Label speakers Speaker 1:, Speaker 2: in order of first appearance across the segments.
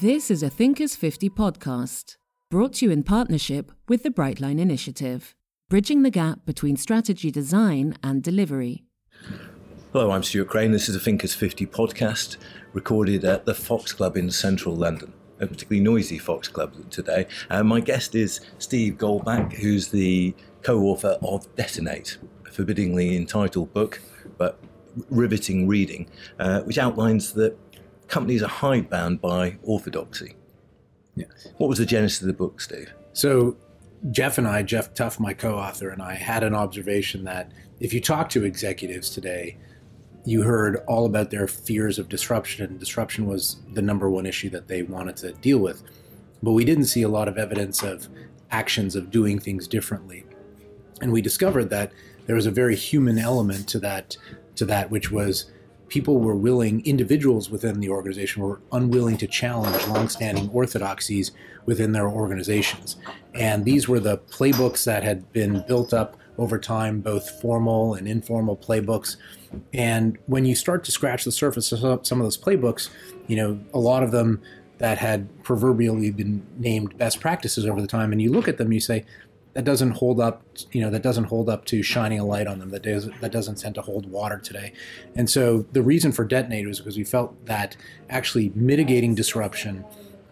Speaker 1: This is a Thinkers 50 podcast, brought to you in partnership with the Brightline Initiative, bridging the gap between strategy design and delivery.
Speaker 2: Hello, I'm Stuart Crainer. This is a Thinkers 50 podcast recorded at the Fox Club in central London, a particularly noisy Fox Club today. Uh, my guest is Steve Goldbach, who's the co author of Detonate, a forbiddingly entitled book, but riveting reading, uh, which outlines that companies are hidebound by orthodoxy.
Speaker 3: Yes.
Speaker 2: What was the genesis of the book, Steve?
Speaker 3: So, Jeff and I, Jeff Tuff, my co author, and I had an observation that if you talk to executives today, you heard all about their fears of disruption, and disruption was the number one issue that they wanted to deal with. But we didn't see a lot of evidence of actions of doing things differently. And we discovered that there was a very human element to that, to that which was people were willing, individuals within the organization were unwilling to challenge longstanding orthodoxies within their organizations. And these were the playbooks that had been built up over time, both formal and informal playbooks. And when you start to scratch the surface of some of those playbooks, you know, a lot of them that had proverbially been named best practices over the time, and you look at them, you say, that doesn't hold up you know that doesn't hold up to shining a light on them that does that doesn't tend to hold water today. And so the reason for detonate was because we felt that actually mitigating disruption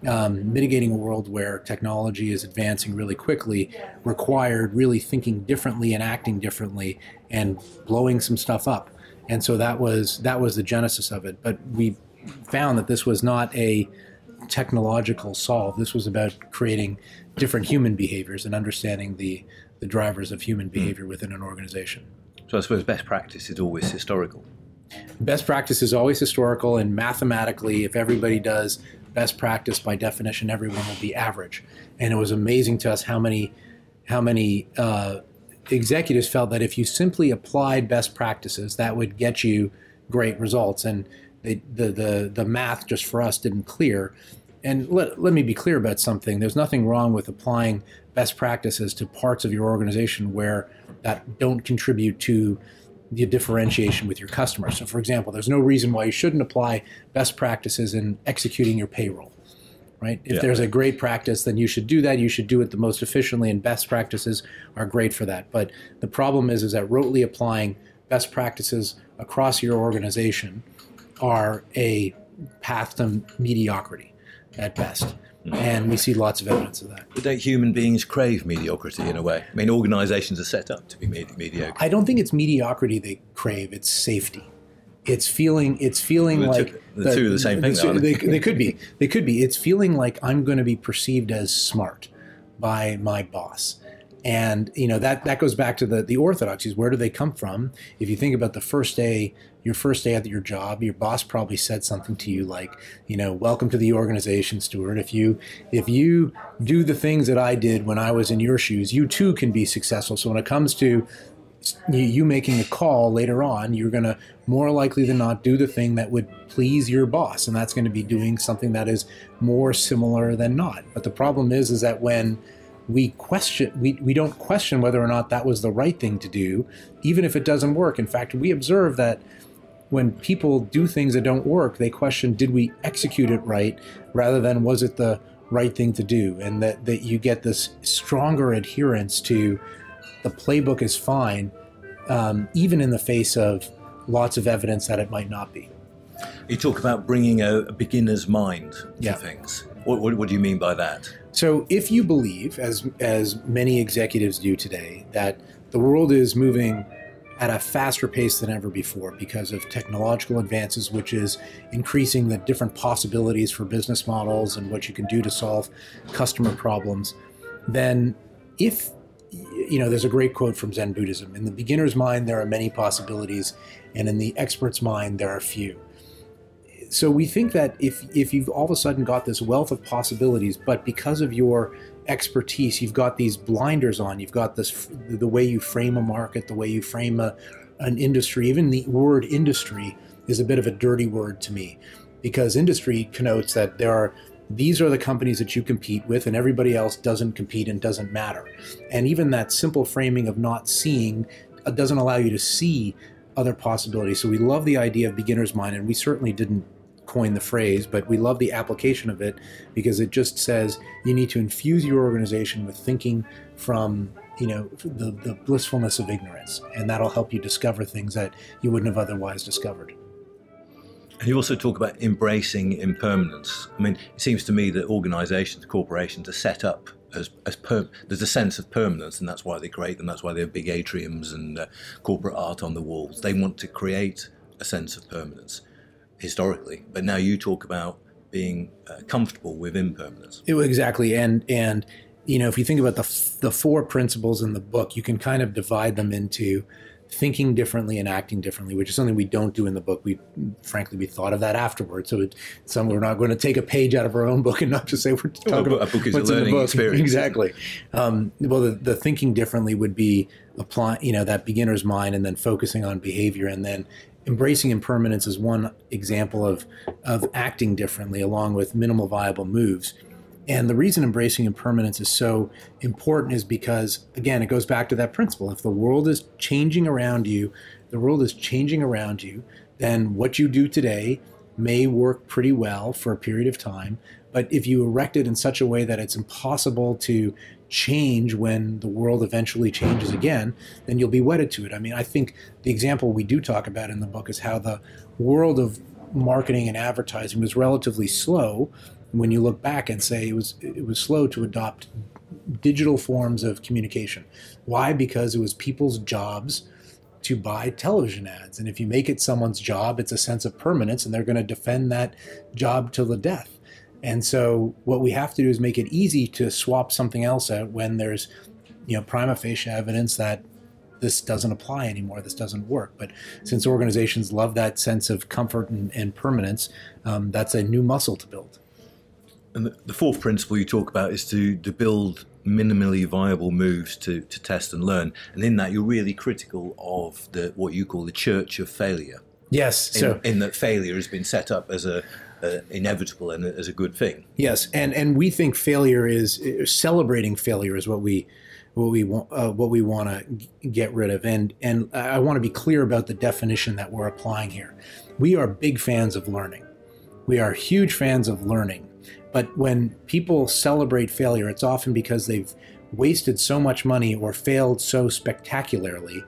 Speaker 3: um, mitigating a world where technology is advancing really quickly required really thinking differently and acting differently and blowing some stuff up. And so that was that was the genesis of it. But we found that this was not a technological solve this was about creating different human behaviors and understanding the, the drivers of human behavior mm. within an organization.
Speaker 2: So I suppose best practice is always historical.
Speaker 3: Best practice is always historical, and mathematically, if everybody does best practice, by definition, everyone will be average. And it was amazing to us how many how many uh, executives felt that if you simply applied best practices, that would get you great results. And they, the the the math just for us didn't clear and let, let me be clear about something. There's nothing wrong with applying best practices to parts of your organization where that don't contribute to the differentiation with your customers. So, for example, there's no reason why you shouldn't apply best practices in executing your payroll. Right? If yeah. there's a great practice, then you should do that. You should do it the most efficiently, and best practices are great for that. But the problem is, is that rotely applying best practices across your organization are a path to mediocrity at best. And we see lots of evidence of that.
Speaker 2: But don't human beings crave mediocrity in a way? I mean, organizations are set up to be med- mediocre.
Speaker 3: I don't think it's mediocrity they crave, it's safety. It's feeling. It's feeling
Speaker 2: the
Speaker 3: like
Speaker 2: two, the, the two are the same thing.
Speaker 3: The, they, they could be. They could be. It's feeling like I'm going to be perceived as smart by my boss, and you know that that goes back to the the orthodoxies. Where do they come from? If you think about the first day your first day at your job, your boss probably said something to you like, you know, welcome to the organization, Stuart. If you if you do the things that I did when I was in your shoes, you too can be successful. So when it comes to you making a call later on, you're going to more likely than not do the thing that would please your boss, and that's going to be doing something that is more similar than not. But the problem is, is that when we question we, we don't question whether or not that was the right thing to do even if it doesn't work in fact we observe that when people do things that don't work, they question, did we execute it right, rather than was it the right thing to do? And that, that you get this stronger adherence to the playbook is fine, um, even in the face of lots of evidence that it might not be.
Speaker 2: You talk about bringing a, beginner's mind to yeah. things. What, what, what do you mean by that?
Speaker 3: So, if you believe, as as many executives do today, that the world is moving at a faster pace than ever before because of technological advances, which is increasing the different possibilities for business models and what you can do to solve customer problems, then if you know, there's a great quote from Zen Buddhism. In the beginner's mind, there are many possibilities, and in the expert's mind, there are few. So we think that if if you've all of a sudden got this wealth of possibilities, but because of your expertise. You've got these blinders on. You've got this the way you frame a market, the way you frame a, an industry. Even the word industry is a bit of a dirty word to me because industry connotes that there are these are the companies that you compete with and everybody else doesn't compete and doesn't matter. And even that simple framing of not seeing uh, doesn't allow you to see other possibilities. So we love the idea of beginner's mind and we certainly didn't coined the phrase, but we love the application of it because it just says you need to infuse your organization with thinking from you know the, the blissfulness of ignorance, and that'll help you discover things that you wouldn't have otherwise discovered.
Speaker 2: And you also talk about embracing impermanence. I mean, it seems to me that organisations, corporations, are set up as, as per, there's a sense of permanence, and that's why they create them. That's why they have big atriums and uh, corporate art on the walls. They want to create a sense of permanence historically, but now you talk about being uh, comfortable with impermanence.
Speaker 3: It, exactly, and and you know if you think about the the four principles in the book, you can kind of divide them into thinking differently and acting differently, which is something we don't do in the book. We, frankly, we thought of that afterwards. So, it, some we're not going to take a page out of our own book and not just say we're talking
Speaker 2: well,
Speaker 3: about
Speaker 2: a book is
Speaker 3: what's
Speaker 2: a learning
Speaker 3: in the book.
Speaker 2: experience.
Speaker 3: Exactly. Um, well, the, the thinking differently would be applying, you know, that beginner's mind, and then focusing on behavior, and then embracing impermanence is one example of of acting differently, along with minimal viable moves. And the reason embracing impermanence is so important is because, again, it goes back to that principle. If the world is changing around you, the world is changing around you, then what you do today may work pretty well for a period of time. But if you erect it in such a way that it's impossible to change when the world eventually changes again, then you'll be wedded to it. I mean, I think the example we do talk about in the book is how the world of marketing and advertising was relatively slow when you look back and say it was it was slow to adopt digital forms of communication. Why? Because it was people's jobs to buy television ads. And if you make it someone's job, it's a sense of permanence and they're going to defend that job till the death. And so what we have to do is make it easy to swap something else out when there's you know prima facie evidence that this doesn't apply anymore, this doesn't work. But since organizations love that sense of comfort and, and permanence, um, that's a new muscle to build.
Speaker 2: And the, the fourth principle you talk about is to, to build minimally viable moves to, to test and learn. And in that, you're really critical of the what you call the church of failure.
Speaker 3: Yes.
Speaker 2: In,
Speaker 3: so
Speaker 2: in that failure has been set up as a uh, inevitable and as a good thing.
Speaker 3: Yes, and and we think failure is celebrating failure is what we what we want uh, what we want to get rid of and and I want to be clear about the definition that we're applying here. We are big fans of learning. We are huge fans of learning. But when people celebrate failure, it's often because they've wasted so much money or failed so spectacularly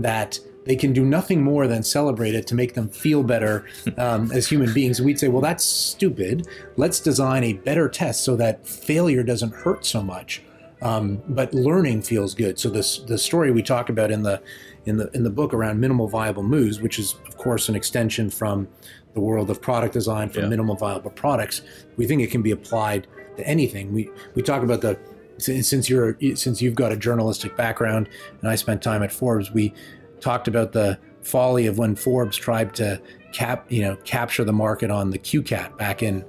Speaker 3: that they can do nothing more than celebrate it to make them feel better um, as human beings. We'd say, well, that's stupid. Let's design a better test so that failure doesn't hurt so much. Um, but learning feels good. So this the story we talk about in the in the in the book around minimal viable moves, which is of course an extension from the world of product design for yeah. minimal viable products. We think it can be applied to anything. We we talk about the since you're since you've got a journalistic background and I spent time at Forbes, we talked about the folly of when Forbes tried to cap you know capture the market on the CueCat back in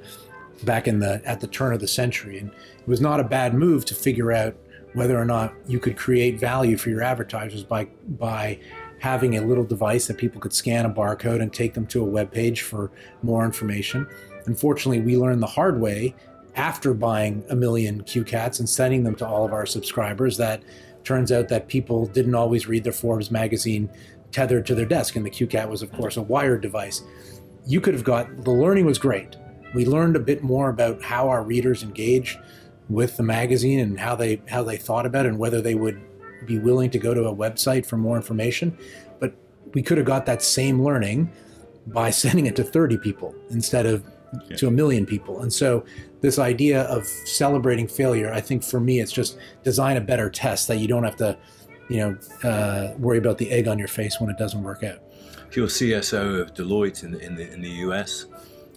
Speaker 3: back in the at the turn of the century, and it was not a bad move to figure out whether or not you could create value for your advertisers by by having a little device that people could scan a barcode and take them to a web page for more information. Unfortunately, we learned the hard way after buying a million CueCats and sending them to all of our subscribers that turns out that people didn't always read their Forbes magazine tethered to their desk. And the CueCat was, of course, a wired device. You could have got the learning was great. We learned a bit more about how our readers engage with the magazine and how they how they thought about it and whether they would be willing to go to a website for more information. But we could have got that same learning by sending it to 30 people instead of to a million people. And so this idea of celebrating failure, I think for me, it's just design a better test that you don't have to, you know, uh, worry about the egg on your face when it doesn't work out.
Speaker 2: If you're CSO of Deloitte in the, in the, in the US.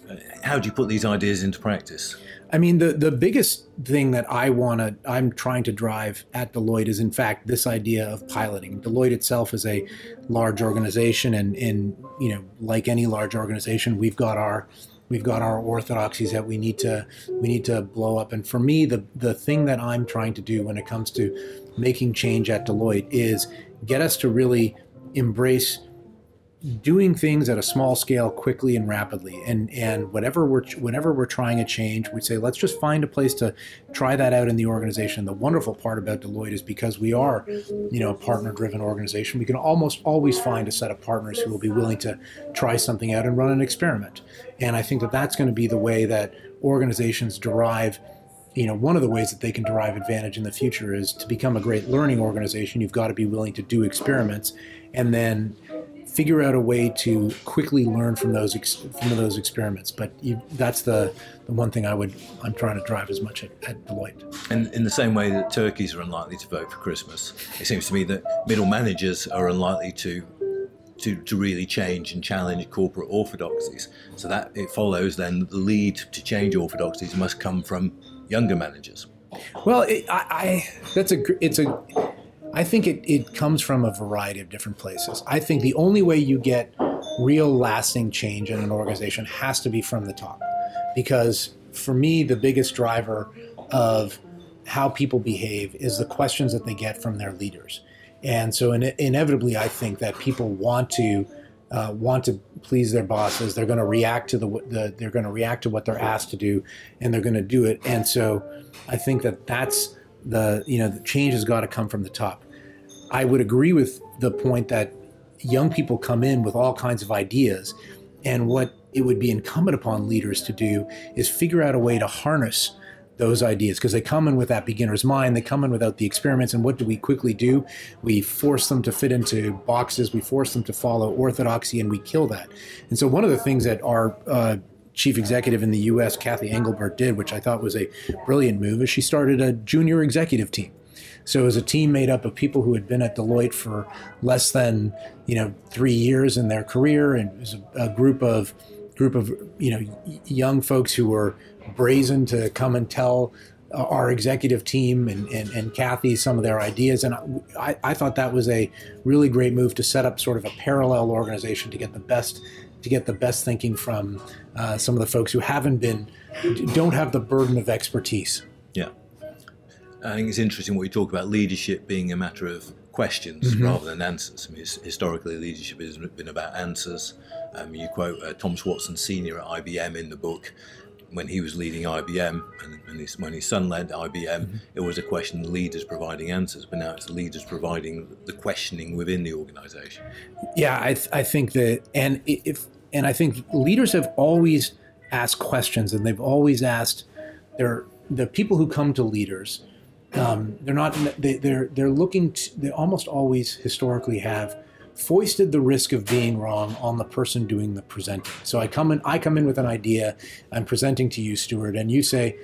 Speaker 2: Uh, how do you put these ideas into practice?
Speaker 3: I mean, the, the biggest thing that I want to, I'm trying to drive at Deloitte is, in fact, this idea of piloting. Deloitte itself is a large organization, and, and you know, like any large organization, we've got our we've got our orthodoxies that we need to we need to blow up. And for me, the the thing that I'm trying to do when it comes to making change at Deloitte is get us to really embrace doing things at a small scale quickly and rapidly. And and whatever we're whenever we're trying a change we say let's just find a place to try that out in the organization. The wonderful part about deloitte is because we are you know a partner driven organization we can almost always find a set of partners who will be willing to try something out and run an experiment. And i think that that's going to be the way that organizations derive you know one of the ways that they can derive advantage in the future is to become a great learning organization. You've got to be willing to do experiments and then figure out a way to quickly learn from those ex- from those experiments. But you, that's the, the one thing I would I'm trying to drive as much at, at Deloitte.
Speaker 2: And in the same way that turkeys are unlikely to vote for Christmas, it seems to me that middle managers are unlikely to. To, to really change and challenge corporate orthodoxies. So that it follows then that the lead to change orthodoxies must come from younger managers.
Speaker 3: Well, it, I, I that's a it's a I think it, it comes from a variety of different places. I think the only way you get real lasting change in an organization has to be from the top. Because for me, the biggest driver of how people behave is the questions that they get from their leaders. And so, in, inevitably, I think that people want to uh, want to please their bosses. They're going to react to the, the they're going to react to what they're asked to do, and they're going to do it. And so, I think that that's the you know the change has got to come from the top. I would agree with the point that young people come in with all kinds of ideas, and what it would be incumbent upon leaders to do is figure out a way to harness those ideas because they come in with that beginner's mind they come in without the experiments and what do we quickly do we force them to fit into boxes we force them to follow orthodoxy and we kill that and so one of the things that our uh, chief executive in the us Cathy Engelbert did which i thought was a brilliant move is she started a junior executive team so it was a team made up of people who had been at Deloitte for less than you know three years in their career, and it was a, group of group of you know young folks who were brazen to come and tell uh, our executive team and, and, and Cathy some of their ideas. And I, I thought that was a really great move to set up sort of a parallel organization to get the best to get the best thinking from uh, some of the folks who haven't been don't have the burden of expertise.
Speaker 2: Yeah. I think it's interesting what you talk about leadership being a matter of questions mm-hmm. rather than answers. I mean, historically, leadership has been about answers. Um, you quote uh, Tom Watson Sr. at IBM in the book when he was leading IBM and, and his, when his son led IBM, mm-hmm. it was a question of the leaders providing answers, but now it's the leaders providing the questioning within the organization.
Speaker 3: Yeah, I, th- I think that, and if, and I think leaders have always asked questions and they've always asked their, the people who come to leaders um, they're not. They, they're they're looking. To, they almost always historically have foisted the risk of being wrong on the person doing the presenting. So I come in. I come in with an idea. I'm presenting to you, Stuart, and you say,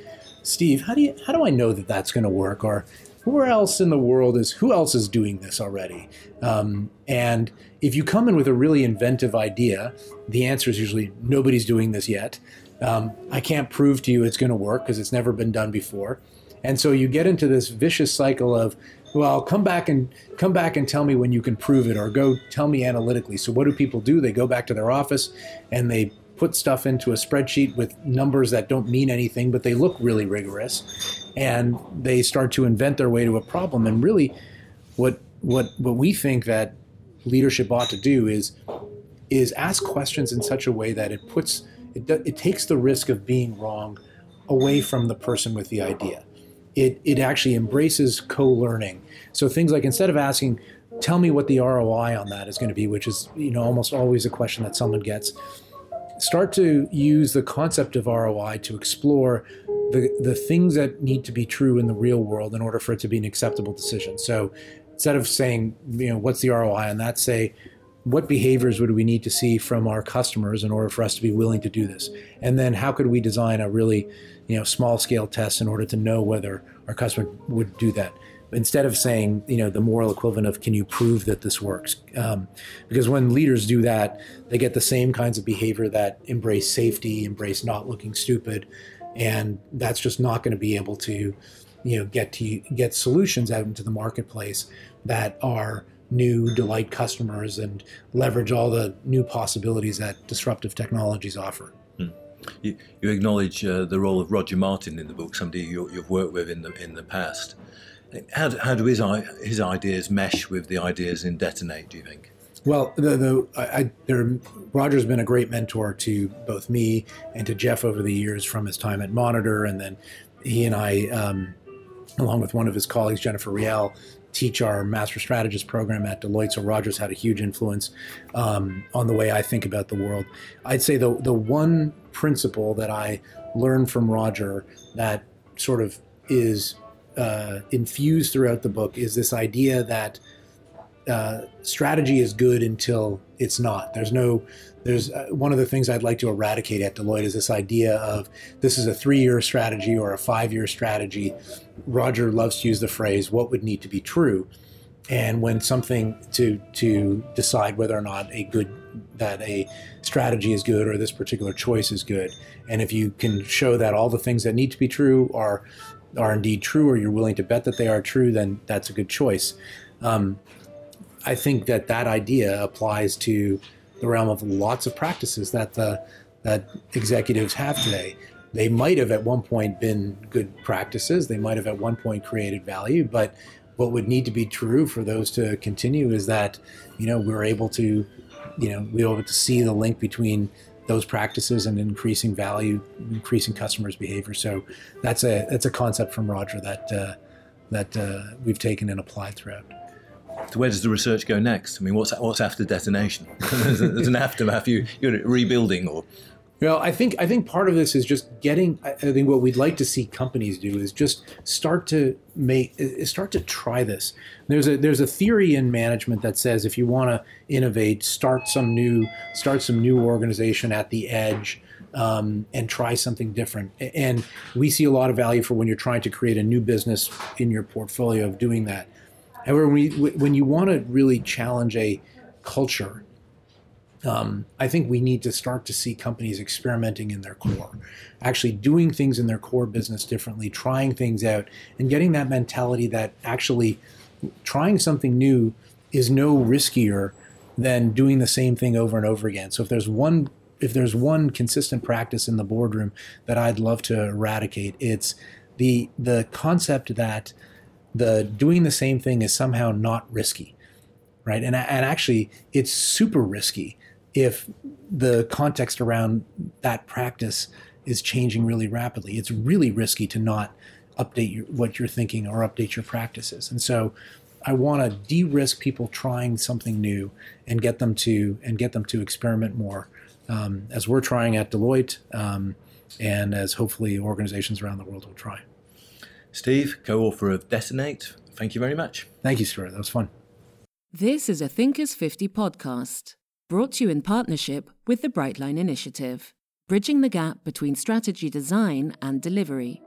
Speaker 3: Steve, how do you how do I know that that's going to work? Or who else in the world is who else is doing this already? Um, and if you come in with a really inventive idea, the answer is usually nobody's doing this yet. Um, I can't prove to you it's going to work because it's never been done before. And so you get into this vicious cycle of, well, come back and come back and tell me when you can prove it, or go tell me analytically. So what do people do? They go back to their office and they put stuff into a spreadsheet with numbers that don't mean anything, but they look really rigorous, and they start to invent their way to a problem. And really, what what what we think that leadership ought to do is is ask questions in such a way that it puts it, it takes the risk of being wrong away from the person with the idea it, it actually embraces co-learning. So things like instead of asking, tell me what the ROI on that is going to be, which is you know almost always a question that someone gets, start to use the concept of ROI to explore the, the things that need to be true in the real world in order for it to be an acceptable decision. So instead of saying, you know, what's the ROI on that, say, what behaviors would we need to see from our customers in order for us to be willing to do this? And then how could we design a really you know small scale test in order to know whether our customer would do that instead of saying you know the moral equivalent of can you prove that this works um, because when leaders do that they get the same kinds of behavior that embrace safety embrace not looking stupid and that's just not going to be able to you know get to get solutions out into the marketplace that are new delight customers and leverage all the new possibilities that disruptive technologies offer
Speaker 2: you, you acknowledge uh, the role of Roger Martin in the book, somebody you, have worked with in the in the past. How, how do his his ideas mesh with the ideas in Detonate? Do you think?
Speaker 3: Well, the, the I, there, Roger's been a great mentor to both me and to Jeff over the years from his time at Monitor, and then he and I, um, along with one of his colleagues, Jennifer Riel, teach our Master Strategist program at Deloitte. So Roger's had a huge influence um, on the way I think about the world. I'd say the the one principle that I learned from Roger that sort of is uh, infused throughout the book is this idea that uh, strategy is good until it's not. There's no, there's uh, one of the things I'd like to eradicate at Deloitte is this idea of this is a three year strategy or a five year strategy. Roger loves to use the phrase, what would need to be true? And when something to to decide whether or not a good that a strategy is good or this particular choice is good, and if you can show that all the things that need to be true are are indeed true, or you're willing to bet that they are true, then that's a good choice. Um, I think that that idea applies to the realm of lots of practices that the that executives have today. They might have at one point been good practices. They might have at one point created value, but what would need to be true for those to continue is that you know we're able to you know we're able to see the link between those practices and increasing value, increasing customers' behavior. So that's a that's a concept from Roger that uh, that uh, we've taken and applied throughout.
Speaker 2: So where does the research go next? I mean, what's what's after detonation? there's, an aftermath. You you're rebuilding or.
Speaker 3: Well, I think I think part of this is just getting. I think what we'd like to see companies do is just start to make start to try this. There's a there's a theory in management that says if you want to innovate, start some new start some new organization at the edge. Um, and try something different. And we see a lot of value for when you're trying to create a new business in your portfolio of doing that. However, when, we, when you want to really challenge a culture, um, I think we need to start to see companies experimenting in their core, actually doing things in their core business differently, trying things out, and getting that mentality that actually trying something new is no riskier than doing the same thing over and over again. So if there's one if there's one consistent practice in the boardroom that I'd love to eradicate, it's the the concept that the doing the same thing is somehow not risky, right? And and actually, it's super risky if the context around that practice is changing really rapidly. It's really risky to not update your, what you're thinking or update your practices. And so, I want to de-risk people trying something new and get them to and get them to experiment more, um, as we're trying at Deloitte, um, and as hopefully organizations around the world will try.
Speaker 2: Steve, co author of Detonate, thank you very much.
Speaker 3: Thank you, Stuart. That was fun.
Speaker 1: This is a Thinkers 50 podcast, brought to you in partnership with the Brightline Initiative, bridging the gap between strategy design and delivery.